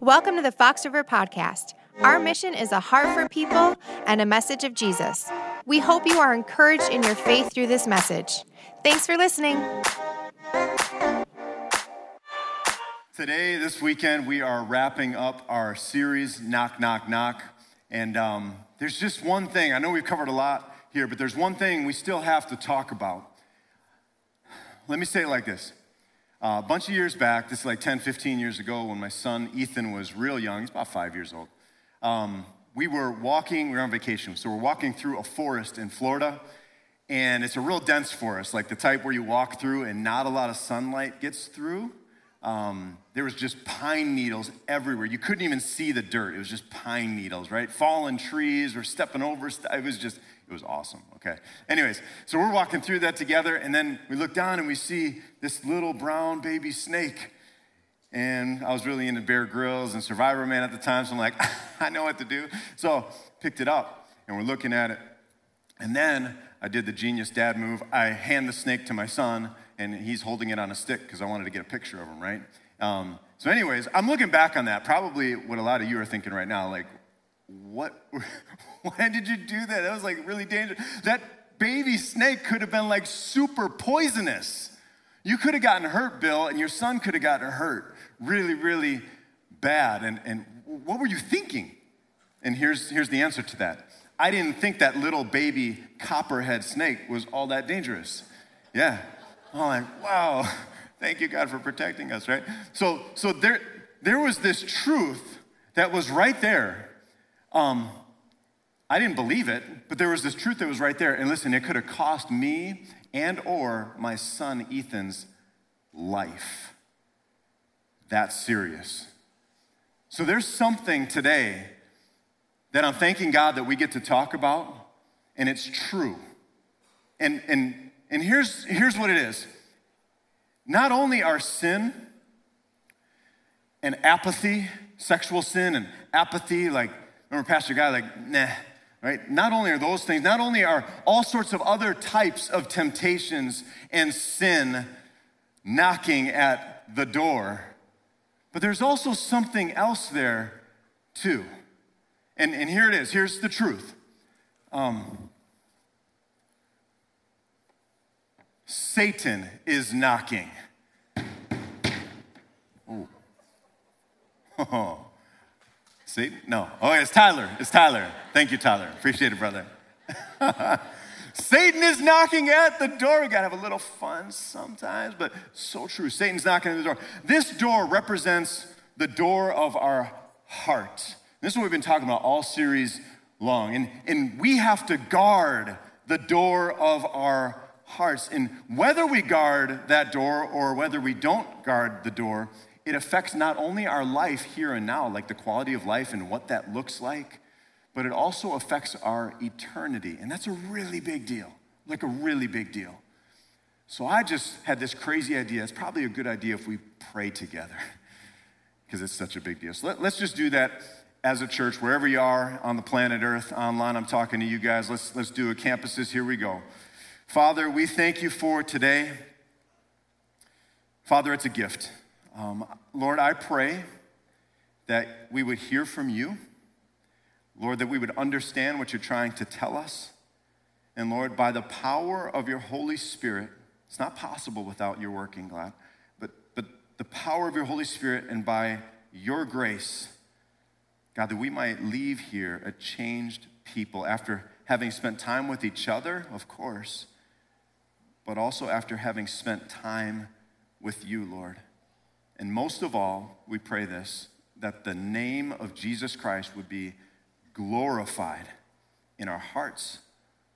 Welcome to the Fox River Podcast. Our mission is a heart for people and a message of Jesus. We hope you are encouraged in your faith through this message. Thanks for listening. Today, this weekend, we are wrapping up our series, Knock, Knock, Knock. And um, there's just one thing, I know we've covered a lot here, but there's one thing we still have to talk about. Let me say it like this uh, a bunch of years back, this is like 10, 15 years ago, when my son Ethan was real young, he's about five years old. Um, we were walking, we were on vacation, so we're walking through a forest in Florida, and it's a real dense forest, like the type where you walk through and not a lot of sunlight gets through. Um, there was just pine needles everywhere. You couldn't even see the dirt. It was just pine needles, right? Fallen trees or stepping over. It was just, it was awesome, okay? Anyways, so we're walking through that together, and then we look down and we see this little brown baby snake. And I was really into Bear Grylls and Survivorman at the time, so I'm like, I know what to do. So picked it up, and we're looking at it. And then I did the genius dad move. I hand the snake to my son, and he's holding it on a stick because I wanted to get a picture of him, right? Um, so, anyways, I'm looking back on that. Probably what a lot of you are thinking right now, like, what? Why did you do that? That was like really dangerous. That baby snake could have been like super poisonous. You could have gotten hurt, Bill, and your son could have gotten hurt really, really bad. And, and what were you thinking? And here's, here's the answer to that. I didn't think that little baby copperhead snake was all that dangerous. Yeah, I'm like, wow, thank you, God, for protecting us, right? So, so there, there was this truth that was right there. Um, I didn't believe it, but there was this truth that was right there. And listen, it could have cost me and or my son Ethan's life. That's serious. So there's something today that I'm thanking God that we get to talk about, and it's true. And, and and here's, here's what it is not only are sin and apathy, sexual sin and apathy, like, remember Pastor Guy, like, nah, right? Not only are those things, not only are all sorts of other types of temptations and sin knocking at the door, but there's also something else there too. And, and here it is here's the truth. Um, Satan is knocking. Oh. Satan? No. Oh, it's Tyler. It's Tyler. Thank you, Tyler. Appreciate it, brother. Satan is knocking at the door. We gotta have a little fun sometimes, but so true. Satan's knocking at the door. This door represents the door of our heart. This is what we've been talking about all series long. And, and we have to guard the door of our hearts. And whether we guard that door or whether we don't guard the door, it affects not only our life here and now, like the quality of life and what that looks like, but it also affects our eternity. And that's a really big deal, like a really big deal. So I just had this crazy idea. It's probably a good idea if we pray together because it's such a big deal. So let, us just do that as a church, wherever you are on the planet Earth, online. I'm talking to you guys. Let's, let's do it. Campuses, here we go. Father, we thank you for today. Father, it's a gift. Um, Lord, I pray that we would hear from you. Lord, that we would understand what you're trying to tell us. And Lord, by the power of your Holy Spirit, it's not possible without your working, God, but, but the power of your Holy Spirit and by your grace, God, that we might leave here a changed people after having spent time with each other, of course, but also after having spent time with you, Lord. And most of all, we pray this that the name of Jesus Christ would be glorified in our hearts,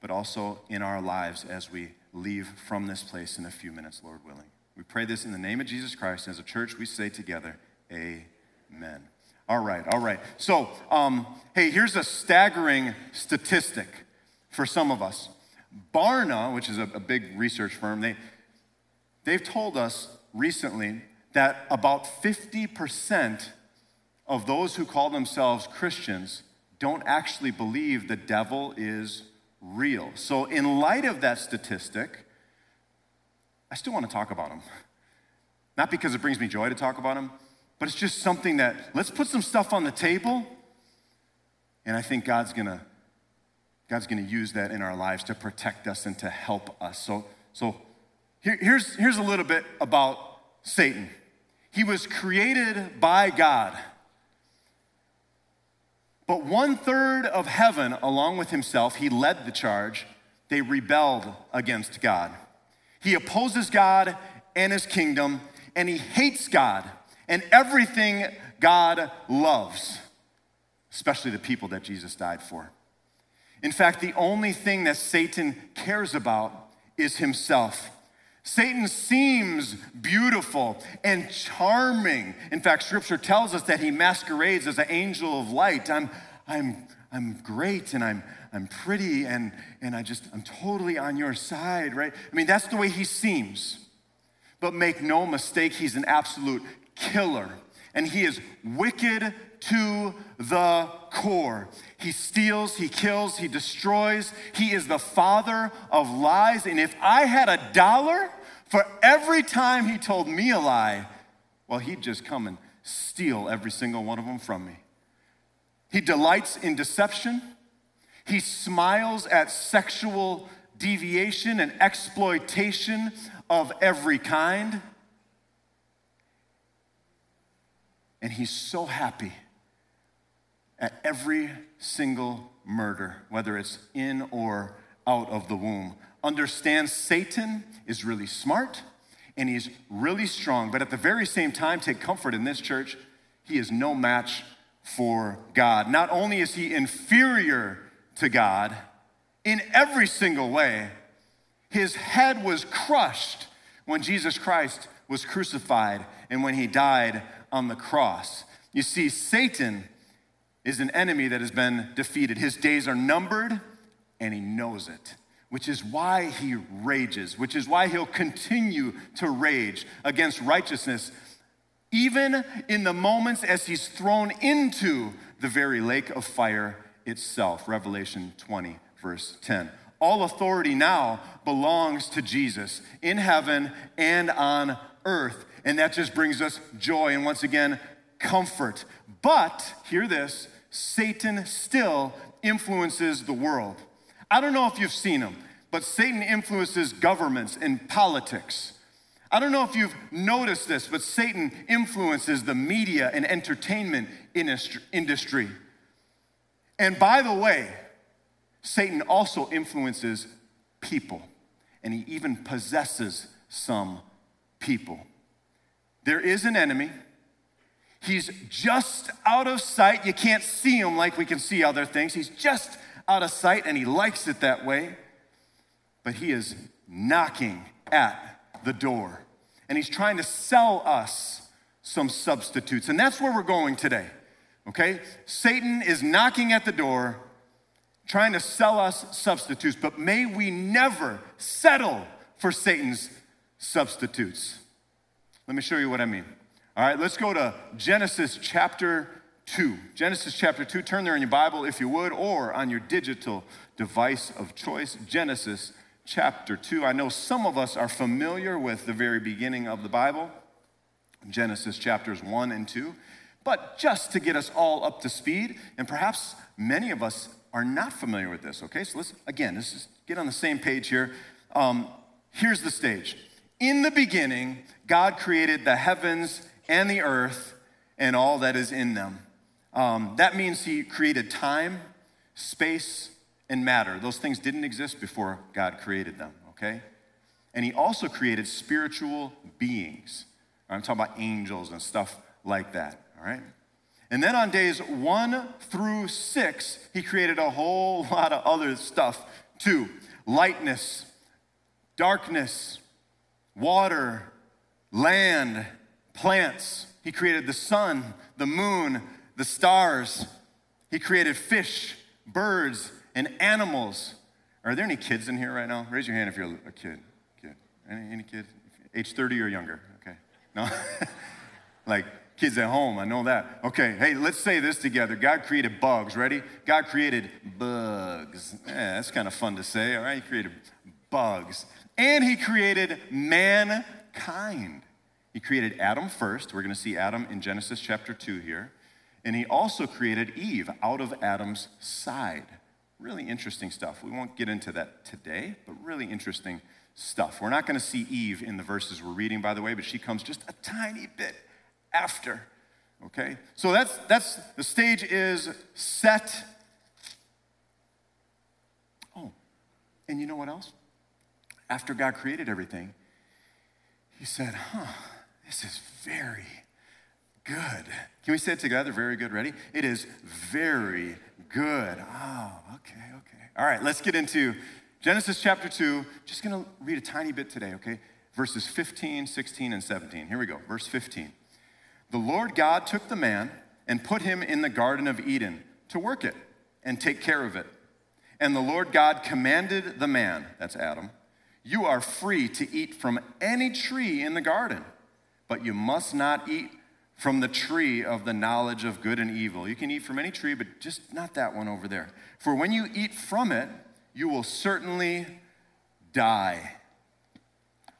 but also in our lives as we leave from this place in a few minutes, Lord willing. We pray this in the name of Jesus Christ. As a church, we say together, Amen. All right, all right. So, um, hey, here's a staggering statistic for some of us. Barna, which is a, a big research firm, they, they've told us recently that about 50% of those who call themselves Christians don't actually believe the devil is real. So, in light of that statistic, I still want to talk about him. Not because it brings me joy to talk about him, but it's just something that let's put some stuff on the table. And I think God's gonna God's gonna use that in our lives to protect us and to help us. So, so here, here's, here's a little bit about Satan. He was created by God. But one third of heaven, along with himself, he led the charge. They rebelled against God. He opposes God and his kingdom, and he hates God and everything God loves, especially the people that Jesus died for. In fact, the only thing that Satan cares about is himself. Satan seems beautiful and charming. In fact, scripture tells us that he masquerades as an angel of light. I'm, I'm, I'm great and I'm, I'm pretty and, and I just, I'm totally on your side, right? I mean, that's the way he seems. But make no mistake, he's an absolute killer and he is wicked to the core. He steals, he kills, he destroys. He is the father of lies. And if I had a dollar for every time he told me a lie, well, he'd just come and steal every single one of them from me. He delights in deception. He smiles at sexual deviation and exploitation of every kind. And he's so happy at every single murder, whether it's in or out of the womb. Understand Satan is really smart and he's really strong, but at the very same time, take comfort in this church, he is no match for God. Not only is he inferior to God in every single way, his head was crushed when Jesus Christ was crucified and when he died on the cross. You see, Satan is an enemy that has been defeated. His days are numbered, and he knows it, which is why he rages, which is why he'll continue to rage against righteousness, even in the moments as he's thrown into the very lake of fire itself. Revelation 20, verse 10. All authority now belongs to Jesus in heaven and on earth. And that just brings us joy and once again, comfort. But, hear this Satan still influences the world. I don't know if you've seen him, but Satan influences governments and politics. I don't know if you've noticed this, but Satan influences the media and entertainment industry. And by the way, Satan also influences people, and he even possesses some people. There is an enemy. He's just out of sight. You can't see him like we can see other things. He's just out of sight and he likes it that way. But he is knocking at the door and he's trying to sell us some substitutes. And that's where we're going today. Okay? Satan is knocking at the door trying to sell us substitutes, but may we never settle for Satan's substitutes. Let me show you what I mean. All right, let's go to Genesis chapter 2. Genesis chapter 2. Turn there in your Bible if you would, or on your digital device of choice. Genesis chapter 2. I know some of us are familiar with the very beginning of the Bible, Genesis chapters 1 and 2. But just to get us all up to speed, and perhaps many of us are not familiar with this, okay? So let's, again, let's just get on the same page here. Um, here's the stage. In the beginning, God created the heavens and the earth and all that is in them. Um, that means He created time, space, and matter. Those things didn't exist before God created them, okay? And He also created spiritual beings. I'm talking about angels and stuff like that, all right? And then on days one through six, He created a whole lot of other stuff too lightness, darkness, water, land, plants. He created the sun, the moon, the stars. He created fish, birds, and animals. Are there any kids in here right now? Raise your hand if you're a kid. Kid. Any, any kids? Age 30 or younger? Okay. No? like kids at home, I know that. Okay, hey, let's say this together. God created bugs. Ready? God created bugs. Yeah, that's kind of fun to say, all right? He created bugs. And he created mankind. He created Adam first. We're going to see Adam in Genesis chapter 2 here. And he also created Eve out of Adam's side. Really interesting stuff. We won't get into that today, but really interesting stuff. We're not going to see Eve in the verses we're reading, by the way, but she comes just a tiny bit after. Okay? So that's that's the stage is set. Oh, and you know what else? After God created everything, he said, huh, this is very good. Can we say it together? Very good. Ready? It is very good. Oh, okay, okay. All right, let's get into Genesis chapter 2. Just going to read a tiny bit today, okay? Verses 15, 16, and 17. Here we go. Verse 15. The Lord God took the man and put him in the Garden of Eden to work it and take care of it. And the Lord God commanded the man, that's Adam, you are free to eat from any tree in the garden, but you must not eat from the tree of the knowledge of good and evil. You can eat from any tree, but just not that one over there. For when you eat from it, you will certainly die.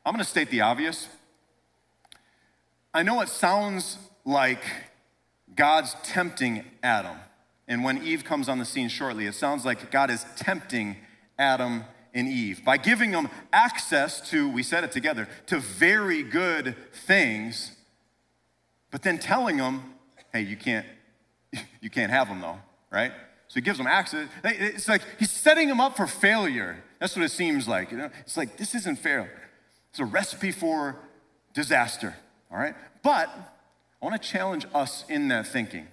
I'm going to state the obvious. I know it sounds like God's tempting Adam. And when Eve comes on the scene shortly, it sounds like God is tempting Adam and Eve by giving them access to, we said it together, to very good things, but then telling them, hey, you can't, you can't have them though, right? So he gives them access. It's like he's setting them up for failure. That's what it seems like. You know? It's like this isn't fair. It's a recipe for disaster. All right? But I want to challenge us in that thinking.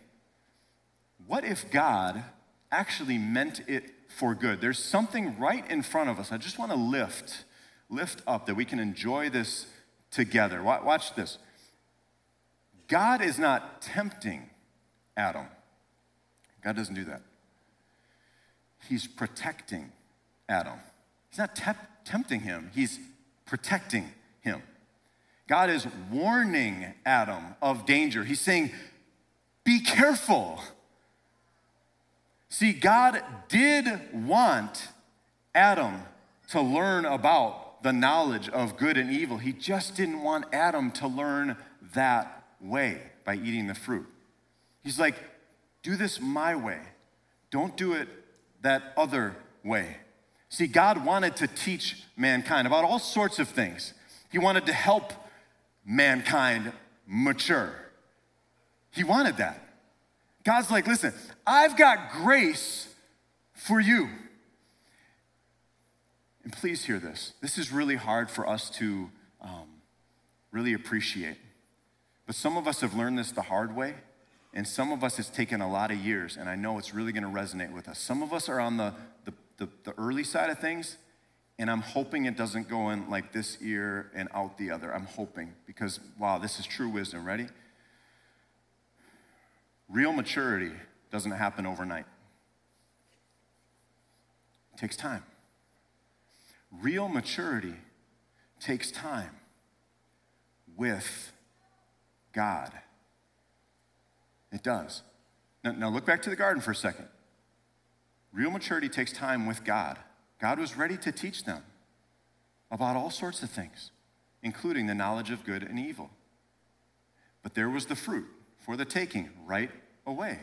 What if God actually meant it for good. There's something right in front of us. I just want to lift, lift up that we can enjoy this together. Watch this. God is not tempting Adam. God doesn't do that. He's protecting Adam. He's not te- tempting him, he's protecting him. God is warning Adam of danger. He's saying, Be careful. See, God did want Adam to learn about the knowledge of good and evil. He just didn't want Adam to learn that way by eating the fruit. He's like, do this my way. Don't do it that other way. See, God wanted to teach mankind about all sorts of things. He wanted to help mankind mature. He wanted that. God's like, listen, I've got grace for you. And please hear this. This is really hard for us to um, really appreciate. But some of us have learned this the hard way, and some of us it's taken a lot of years, and I know it's really going to resonate with us. Some of us are on the, the, the, the early side of things, and I'm hoping it doesn't go in like this ear and out the other. I'm hoping because, wow, this is true wisdom. Ready? Real maturity doesn't happen overnight, it takes time. Real maturity takes time with God. It does. Now, now, look back to the garden for a second. Real maturity takes time with God. God was ready to teach them about all sorts of things, including the knowledge of good and evil. But there was the fruit for the taking right away.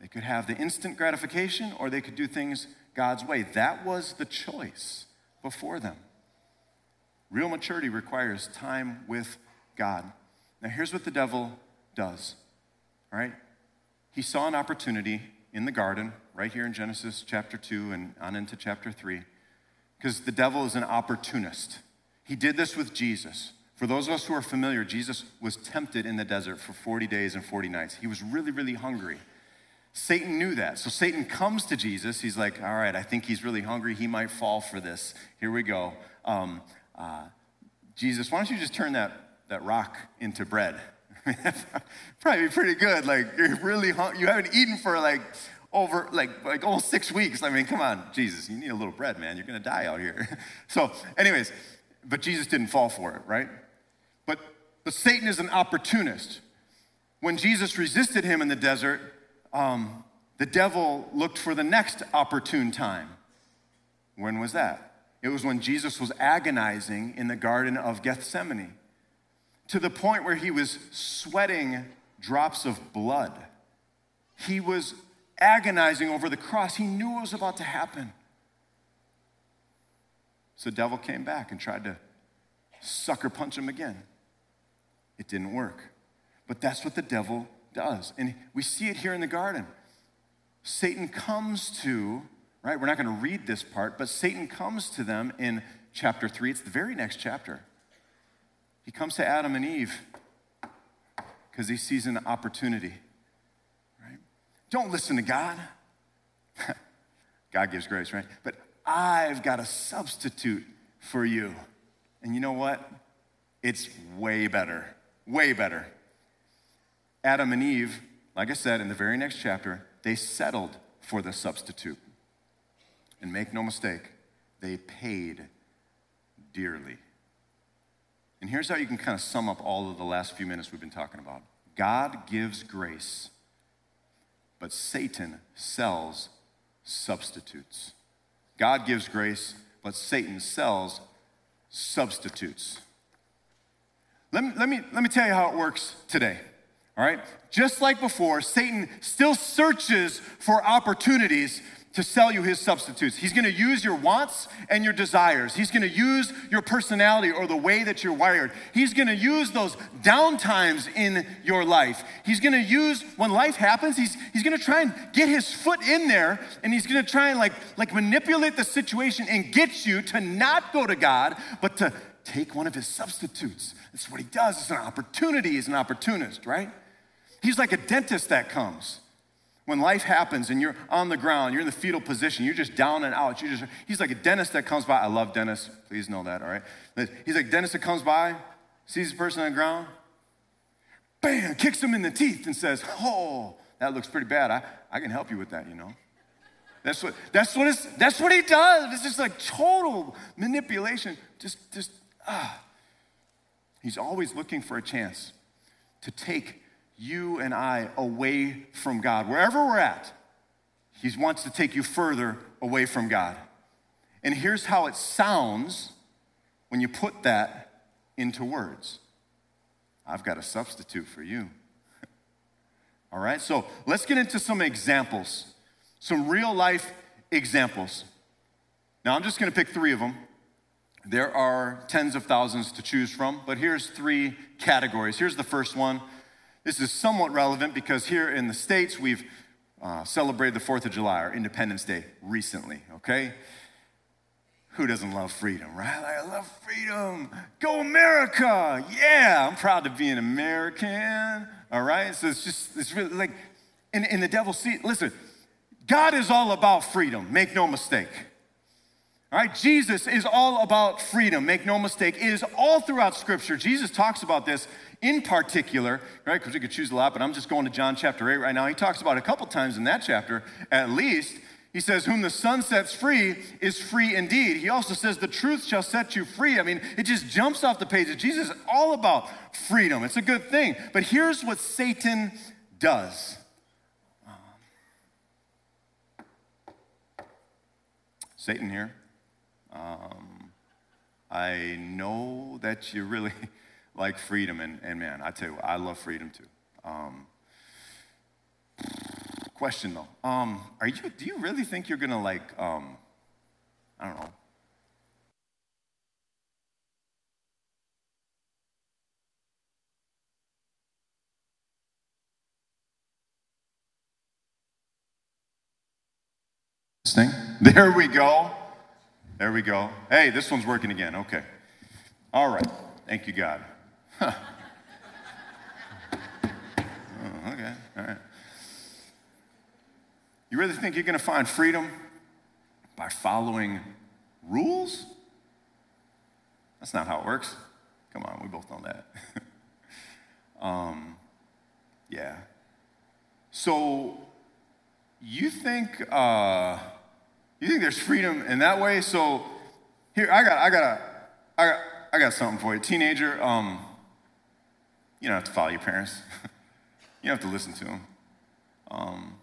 They could have the instant gratification or they could do things God's way. That was the choice before them. Real maturity requires time with God. Now, here's what the devil does, all right? He saw an opportunity in the garden, right here in Genesis chapter 2 and on into chapter 3, because the devil is an opportunist. He did this with Jesus. For those of us who are familiar, Jesus was tempted in the desert for 40 days and 40 nights. He was really, really hungry. Satan knew that. So Satan comes to Jesus. He's like, All right, I think he's really hungry. He might fall for this. Here we go. Um, uh, Jesus, why don't you just turn that, that rock into bread? Probably pretty good. Like, you're really hungry. You haven't eaten for like over like like almost six weeks. I mean, come on, Jesus, you need a little bread, man. You're gonna die out here. so, anyways, but Jesus didn't fall for it, right? But, Satan is an opportunist. When Jesus resisted him in the desert, um, the devil looked for the next opportune time. When was that? It was when Jesus was agonizing in the Garden of Gethsemane to the point where he was sweating drops of blood. He was agonizing over the cross. He knew it was about to happen. So the devil came back and tried to sucker punch him again. It didn't work. But that's what the devil does. And we see it here in the garden. Satan comes to, right? We're not going to read this part, but Satan comes to them in chapter 3. It's the very next chapter. He comes to Adam and Eve because he sees an opportunity. Right? Don't listen to God. God gives grace, right? But I've got a substitute for you. And you know what? It's way better. Way better. Adam and Eve, like I said in the very next chapter, they settled for the substitute. And make no mistake, they paid dearly. And here's how you can kind of sum up all of the last few minutes we've been talking about God gives grace, but Satan sells substitutes. God gives grace, but Satan sells substitutes. Let me, let, me, let me tell you how it works today. All right? Just like before, Satan still searches for opportunities to sell you his substitutes. He's gonna use your wants and your desires. He's gonna use your personality or the way that you're wired. He's gonna use those downtimes in your life. He's gonna use when life happens, he's, he's gonna try and get his foot in there and he's gonna try and like, like manipulate the situation and get you to not go to God, but to take one of his substitutes. That's what he does. It's an opportunity. He's an opportunist, right? He's like a dentist that comes. When life happens and you're on the ground, you're in the fetal position, you're just down and out. you just, he's like a dentist that comes by. I love dentists. Please know that, all right? He's like a dentist that comes by, sees the person on the ground, bam, kicks him in the teeth and says, Oh, that looks pretty bad. I, I can help you with that, you know? That's what, that's, what it's, that's what he does. It's just like total manipulation. Just, just, ah. He's always looking for a chance to take you and I away from God. Wherever we're at, He wants to take you further away from God. And here's how it sounds when you put that into words I've got a substitute for you. All right, so let's get into some examples, some real life examples. Now, I'm just to pick three of them. There are tens of thousands to choose from, but here's three categories. Here's the first one this is somewhat relevant because here in the States, we've uh, celebrated the 4th of July, or Independence Day, recently, okay? Who doesn't love freedom, right? I love freedom. Go America. Yeah, I'm proud to be an American, all right? So it's just, it's really like, in, in the devil's seat, listen, God is all about freedom, make no mistake. All right, Jesus is all about freedom, make no mistake. It is all throughout Scripture. Jesus talks about this in particular, right? Because we could choose a lot, but I'm just going to John chapter 8 right now. He talks about a couple times in that chapter, at least. He says, Whom the Son sets free is free indeed. He also says, The truth shall set you free. I mean, it just jumps off the page. Jesus is all about freedom. It's a good thing. But here's what Satan does Satan here. Um, I know that you really like freedom. And, and man, I tell you, what, I love freedom too. Um, question though, um, are you? Do you really think you're gonna like? Um, I don't know. Thing? There we go. There we go. Hey, this one's working again. Okay. All right. Thank you, God. oh, okay, all right. You really think you're going to find freedom by following rules? That's not how it works. Come on, we both know that. um, yeah. So you think uh, you think there's freedom in that way? So here I got I got a I got I got something for you. Teenager, um, you don't have to follow your parents. you don't have to listen to them. Um,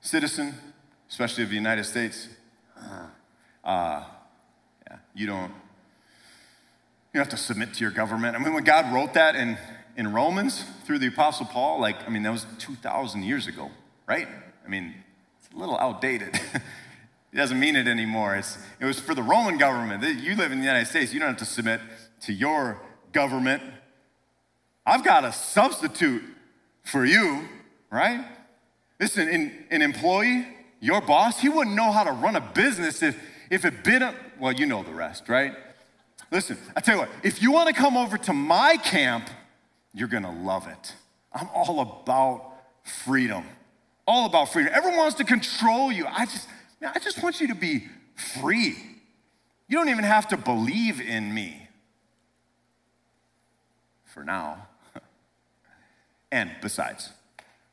citizen, especially of the United States, uh, yeah, you don't, You don't have to submit to your government. I mean, when God wrote that in, in Romans through the Apostle Paul, like, I mean, that was 2,000 years ago, right? I mean, it's a little outdated. it doesn't mean it anymore. It's, it was for the Roman government. You live in the United States, you don't have to submit to your government. I've got a substitute for you, right? Listen, an, an employee, your boss, he wouldn't know how to run a business if, if it bid, well, you know the rest, right? Listen, I tell you what, if you want to come over to my camp, you're going to love it. I'm all about freedom. All about freedom. Everyone wants to control you. I just, man, I just want you to be free. You don't even have to believe in me. For now. and besides,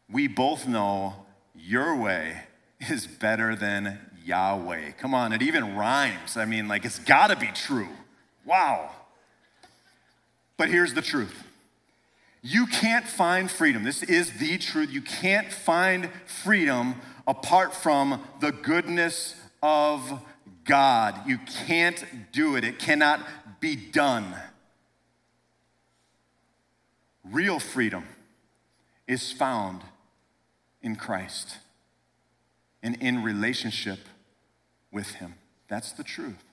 we both know your way is better than Yahweh. Come on, it even rhymes. I mean, like, it's got to be true. Wow. But here's the truth you can't find freedom. This is the truth. You can't find freedom apart from the goodness of God. You can't do it, it cannot be done. Real freedom is found in Christ and in relationship with Him. That's the truth.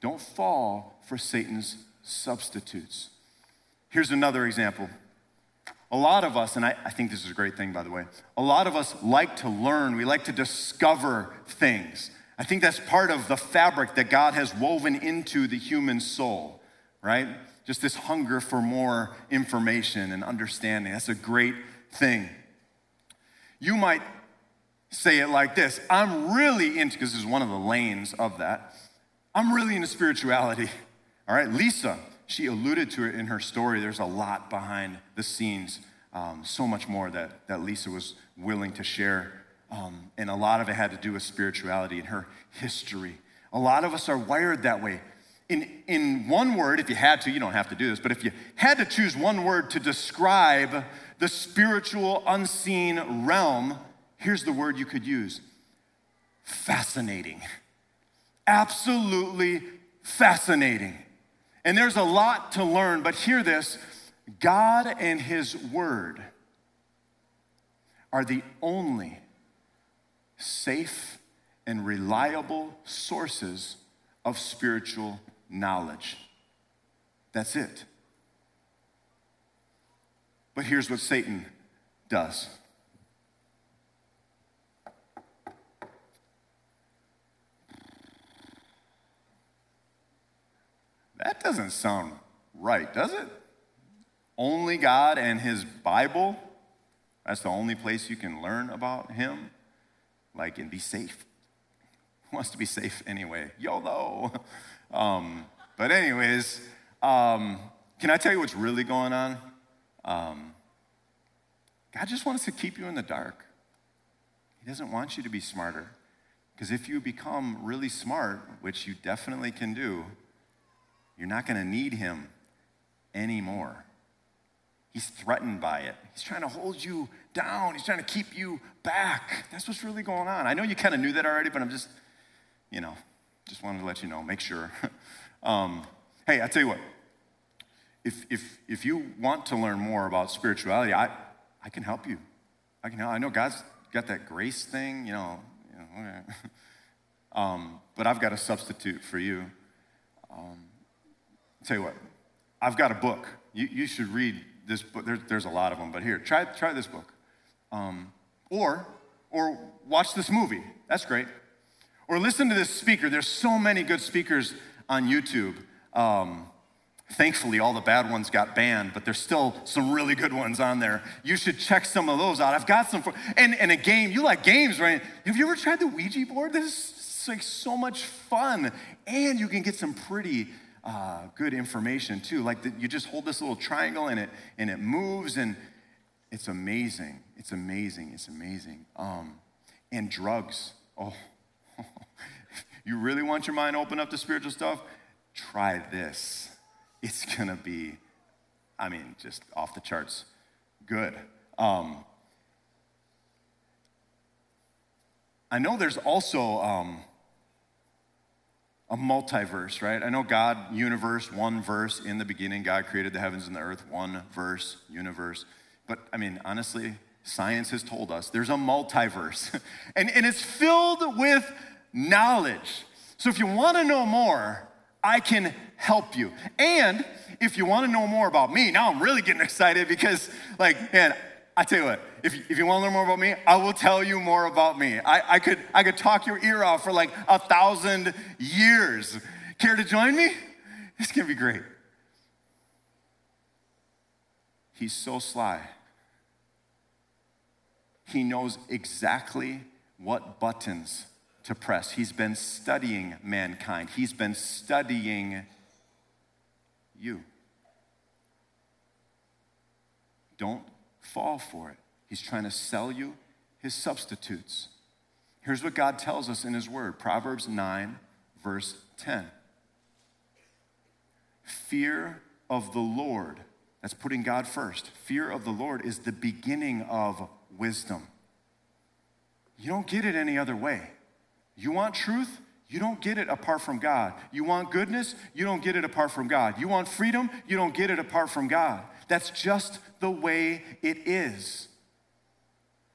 Don't fall for Satan's substitutes. Here's another example. A lot of us, and I, I, think this is a great thing, by the way, a lot of us like to learn, we like to discover things. I think that's part of the fabric that God has woven into the human soul, right? Just this hunger for more information and understanding. That's a great thing. You might say it like this I'm really into, because this is one of the lanes of that. I'm really into spirituality. All right, Lisa, she alluded to it in her story. There's a lot behind the scenes, um, so much more that, that Lisa was willing to share. Um, and a lot of it had to do with spirituality and her history. A lot of us are wired that way. In, in one word, if you had to, you don't have to do this, but if you had to choose one word to describe the spiritual, unseen realm, here's the word you could use fascinating absolutely fascinating. And there's a lot to learn, but hear this God and His Word are the only safe and reliable sources of spiritual knowledge. That's it. But here's what Satan does That doesn't sound right, does it? Only God and His Bible? That's the only place you can learn about Him? Like, and be safe. Who wants to be safe anyway? YOLO. Um, but, anyways, um, can I tell you what's really going on? Um, God just wants to keep you in the dark. He doesn't want you to be smarter. Because if you become really smart, which you definitely can do, you're not going to need him anymore. He's threatened by it. He's trying to hold you down. He's trying to keep you back. That's what's really going on. I know you kind of knew that already, but I'm just, you know, just wanted to let you know, make sure. um, hey, I tell you what, if, if, if you want to learn more about spirituality, I, I can help you. I can help. I know God's got that grace thing, you know. You know okay. um, but I've got a substitute for you. Um, I'll tell you what, I've got a book. You, you should read this book. There, there's a lot of them, but here, try, try this book. Um, or, or watch this movie. That's great. Or listen to this speaker. There's so many good speakers on YouTube. Um, thankfully, all the bad ones got banned, but there's still some really good ones on there. You should check some of those out. I've got some for, and, and a game. You like games, right? Have you ever tried the Ouija board? This is like so much fun. And you can get some pretty uh, good information too. Like the, you just hold this little triangle and it and it moves and it's amazing. It's amazing. It's amazing. Um, and drugs. Oh, you really want your mind open up to spiritual stuff? Try this. It's gonna be, I mean, just off the charts good. Um, I know there's also um, a multiverse, right? I know God, universe, one verse. In the beginning, God created the heavens and the earth, one verse, universe. But I mean, honestly, science has told us there's a multiverse, and, and it's filled with knowledge. So if you want to know more, I can help you. And if you want to know more about me, now I'm really getting excited because, like, man, I tell you what, if, if you want to learn more about me, I will tell you more about me. I, I, could, I could talk your ear off for like a thousand years. Care to join me? It's gonna be great. He's so sly. He knows exactly what buttons to press. He's been studying mankind, he's been studying you. Don't fall for it. He's trying to sell you his substitutes. Here's what God tells us in his word Proverbs 9, verse 10. Fear of the Lord, that's putting God first. Fear of the Lord is the beginning of wisdom. You don't get it any other way. You want truth? You don't get it apart from God. You want goodness? You don't get it apart from God. You want freedom? You don't get it apart from God. That's just the way it is.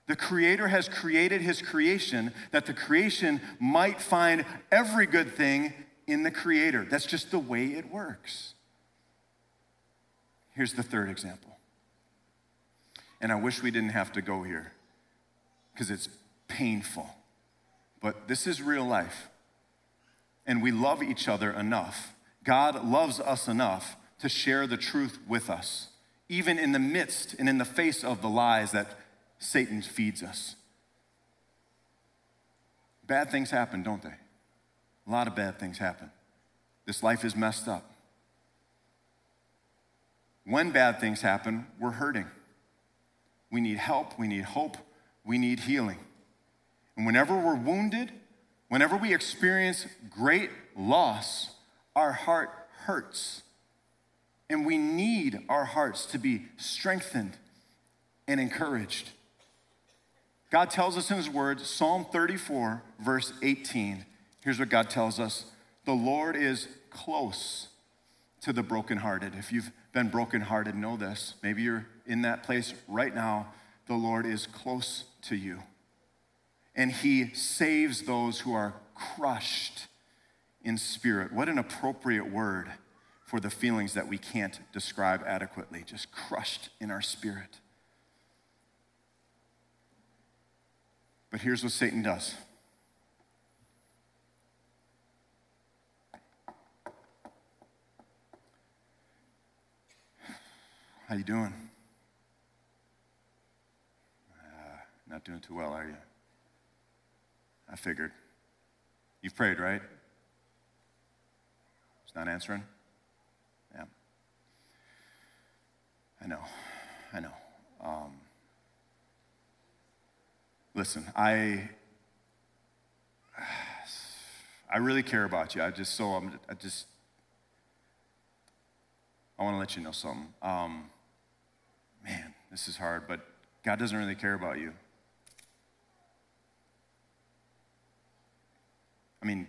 The Creator has created His creation that the creation might find every good thing in the Creator. That's just the way it works. Here's the third example. And I wish we didn't have to go here because it's painful. But this is real life. And we love each other enough. God loves us enough to share the truth with us even in the midst and in the face of the lies that Satan feeds us. Bad things happen, don't they? A lot of bad things happen. This life is messed up. When bad things happen, we're hurting. We need help, we need hope, we need healing. And whenever we're wounded, whenever we experience great loss, our heart hurts. And we need our hearts to be strengthened and encouraged. God tells us in His Word, Psalm 34, verse 18. Here's what God tells us The Lord is close to the brokenhearted. If you've been brokenhearted, know this. Maybe you're in that place right now. The Lord is close to you. And He saves those who are crushed in spirit. What an appropriate word for the feelings that we can't describe adequately, just crushed in our spirit. But here's what Satan does. How you doing? Uh, not doing too well, are you? I figured. You've prayed, right? He's not answering? I know, I know. Um, listen, I, I really care about you. I just so I'm, I just, I want to let you know something. Um, man, this is hard, but God doesn't really care about you. I mean,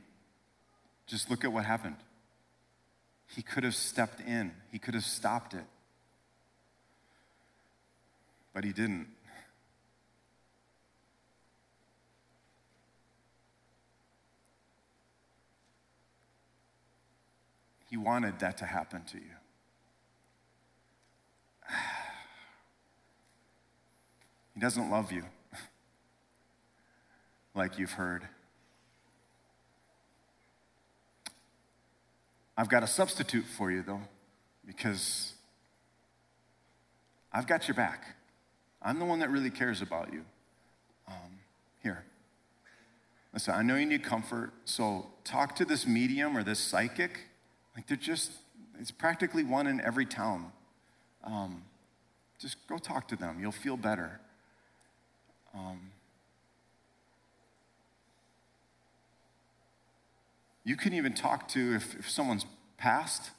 just look at what happened. He could have stepped in, he could have stopped it but he didn't. He wanted that to happen to you. He doesn't love you like you've heard. I've got a substitute for you, though, because I've got your back. I'm the one that really cares about you. Um, here. Listen, I know you need comfort, so talk to this medium or this psychic. Like they're just, it's practically one in every town. Um, just go talk to them. You'll feel better. Um, you can even talk to, if, if someone's passed,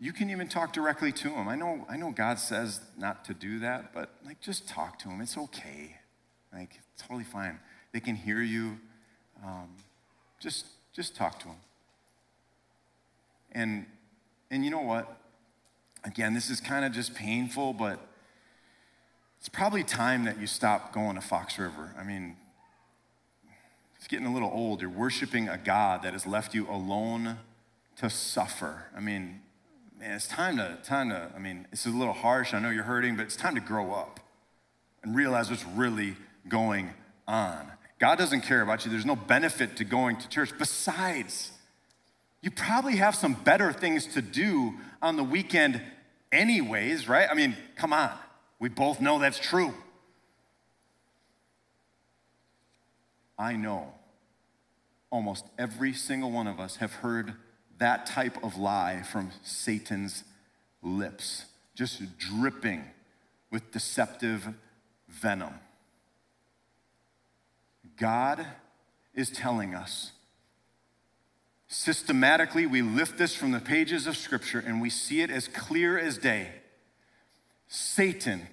you can even talk directly to him. I know, I know God says not to do that, but like just talk to him. It's okay. Like, it's totally fine. They can hear you. Um, just, just talk to him. And, and you know what? Again, this is kind of just painful, but it's probably time that you stop going to Fox River. I mean, it's getting a little old. You're worshiping a God that has left you alone to suffer. I mean, man, it's time to, time to, I mean, it's a little harsh. I know you're hurting, but it's time to grow up and realize what's really going on. God doesn't care about you. There's no benefit to going to church. Besides, you probably have some better things to do on the weekend, anyways, right? I mean, come on. We both know that's true. I know almost every single one of us have heard that type of lie from Satan's lips, just dripping with deceptive venom. God is telling us systematically, we lift this from the pages of Scripture and we see it as clear as day. Satan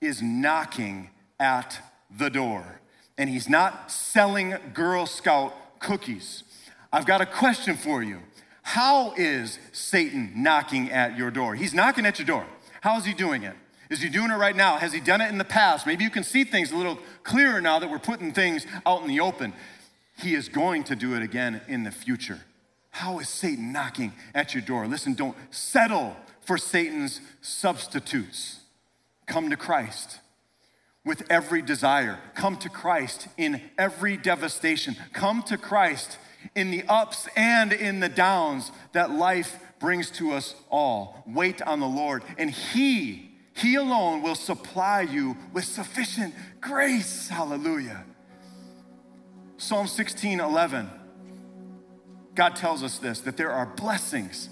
is knocking at the door, and he's not selling Girl Scout cookies. I've got a question for you. How is Satan knocking at your door? He's knocking at your door. How is he doing it? Is he doing it right now? Has he done it in the past? Maybe you can see things a little clearer now that we're putting things out in the open. He is going to do it again in the future. How is Satan knocking at your door? Listen, don't settle for Satan's substitutes. Come to Christ with every desire. Come to Christ in every devastation. Come to Christ in the ups and in the downs that life brings to us all. Wait on the Lord, and He, He alone will supply you with sufficient grace. Hallelujah. Psalm 16 11. God tells us this that there are blessings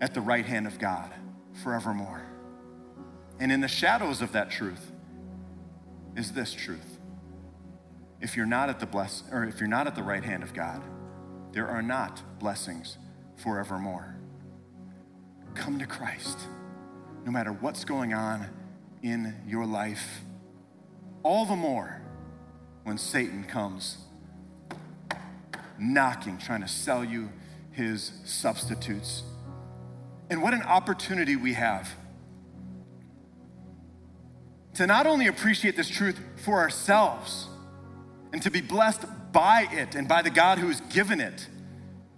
at the right hand of God forevermore. And in the shadows of that truth is this truth. If you're not at the bless or if you're not at the right hand of God, there are not blessings forevermore. Come to Christ. No matter what's going on in your life, all the more when Satan comes knocking, trying to sell you his substitutes. And what an opportunity we have to not only appreciate this truth for ourselves and to be blessed by it and by the God who has given it,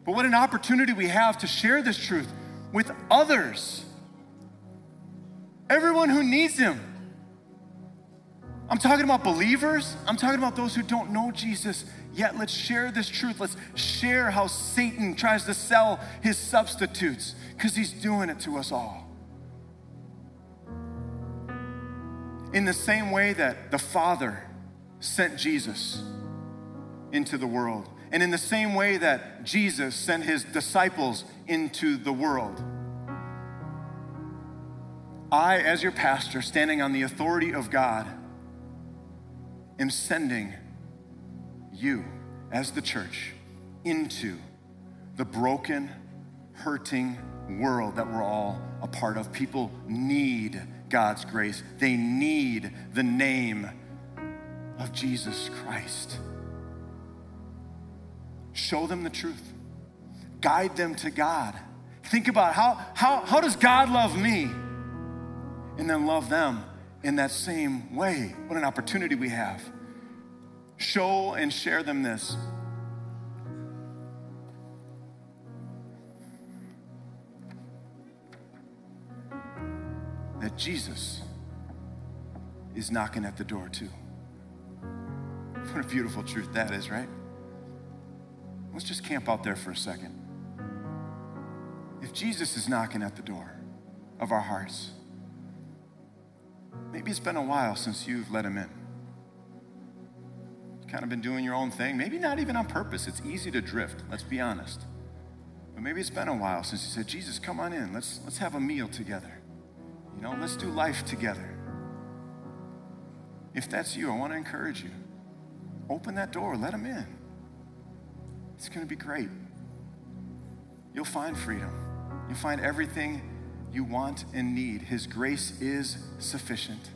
but what an opportunity we have to share this truth with others. Everyone who needs Him. I'm talking about believers, I'm talking about those who don't know Jesus yet. Let's share this truth. Let's share how Satan tries to sell his substitutes because he's doing it to us all. In the same way that the Father sent Jesus into the world, and in the same way that Jesus sent his disciples into the world. I, as your pastor, standing on the authority of God, am sending you, as the church, into the broken, hurting world that we're all a part of. People need God's grace, they need the name of Jesus Christ. Show them the truth, guide them to God. Think about how, how, how does God love me? And then love them in that same way. What an opportunity we have. Show and share them this. That Jesus is knocking at the door too. What a beautiful truth that is, right? Let's just camp out there for a second. If Jesus is knocking at the door of our hearts, maybe it's been a while since you've let him in. You've kind of been doing your own thing, maybe not even on purpose. It's easy to drift, let's be honest. But maybe it's been a while since you said, Jesus, come on in. Let's, let's have a meal together. You know, let's do life together. If that's you, I want to encourage you. Open that door, let him in. It's going to be great. You'll find freedom. You'll find everything you want and need. His grace is sufficient.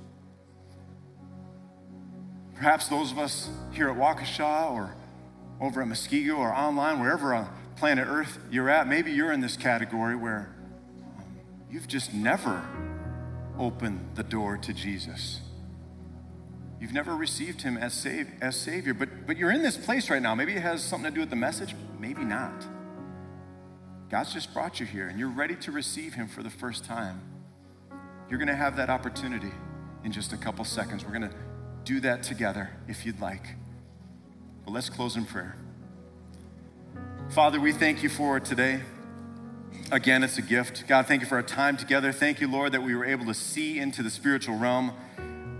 Perhaps those of us here at Waukesha or over at Muskego or online, wherever on planet Earth you're at, maybe you're in this category where um, you've just never opened the door to Jesus. You've never received him as, save, as Savior, but, but you're in this place right now. Maybe it has something to do with the message, maybe not. God's just brought you here and you're ready to receive him for the first time. You're going to have that opportunity in just a couple seconds. We're going to do that together if you'd like. But let's close in prayer. Father, we thank you for today. Again, it's a gift. God, thank you for our time together. Thank you, Lord, that we were able to see into the spiritual realm.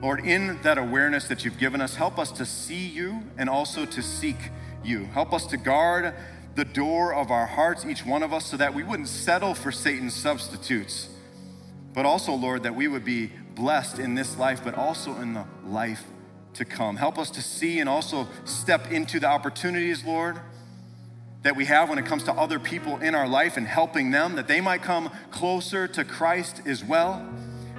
Lord, in that awareness that you've given us, help us to see you and also to seek you. Help us to guard the door of our hearts, each one of us, so that we wouldn't settle for Satan's substitutes. But also, Lord, that we would be blessed in this life, but also in the life to come. Help us to see and also step into the opportunities, Lord, that we have when it comes to other people in our life and helping them, that they might come closer to Christ as well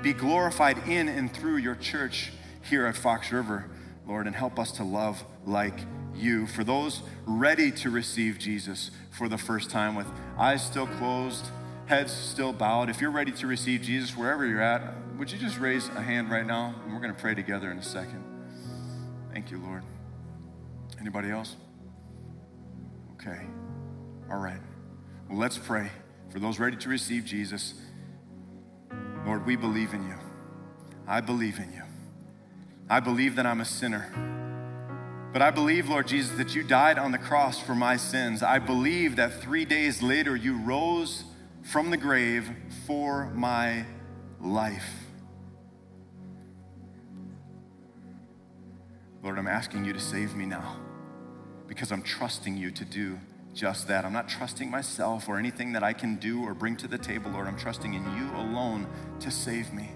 be glorified in and through your church here at Fox River, Lord, and help us to love like you. For those ready to receive Jesus for the first time with eyes still closed, heads still bowed, if you're ready to receive Jesus wherever you're at, would you just raise a hand right now? And we're going to pray together in a second. Thank you, Lord. Anybody else? Okay. All right. Well, let's pray for those ready to receive Jesus. Lord, we believe in you. I believe in you. I believe that I'm a sinner. But I believe, Lord Jesus, that you died on the cross for my sins. I believe that three days later you rose from the grave for my life. Lord, I'm asking you to save me now because I'm trusting you to do just that. I'm not trusting myself or anything that I can do or bring to the table, Lord. I'm trusting in you alone to save me.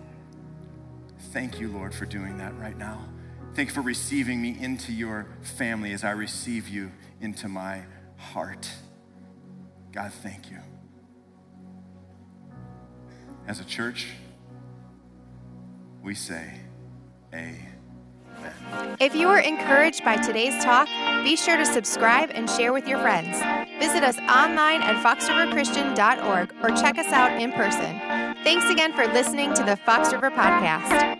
Thank you, Lord, for doing that right now. Thank you for receiving me into your family as I receive you into my heart. God, thank you. As a church, we say, Amen. If you were encouraged by today's talk, be sure to subscribe and share with your friends. Visit us online at foxriverchristian.org or check us out in person. Thanks again for listening to the Fox River Podcast.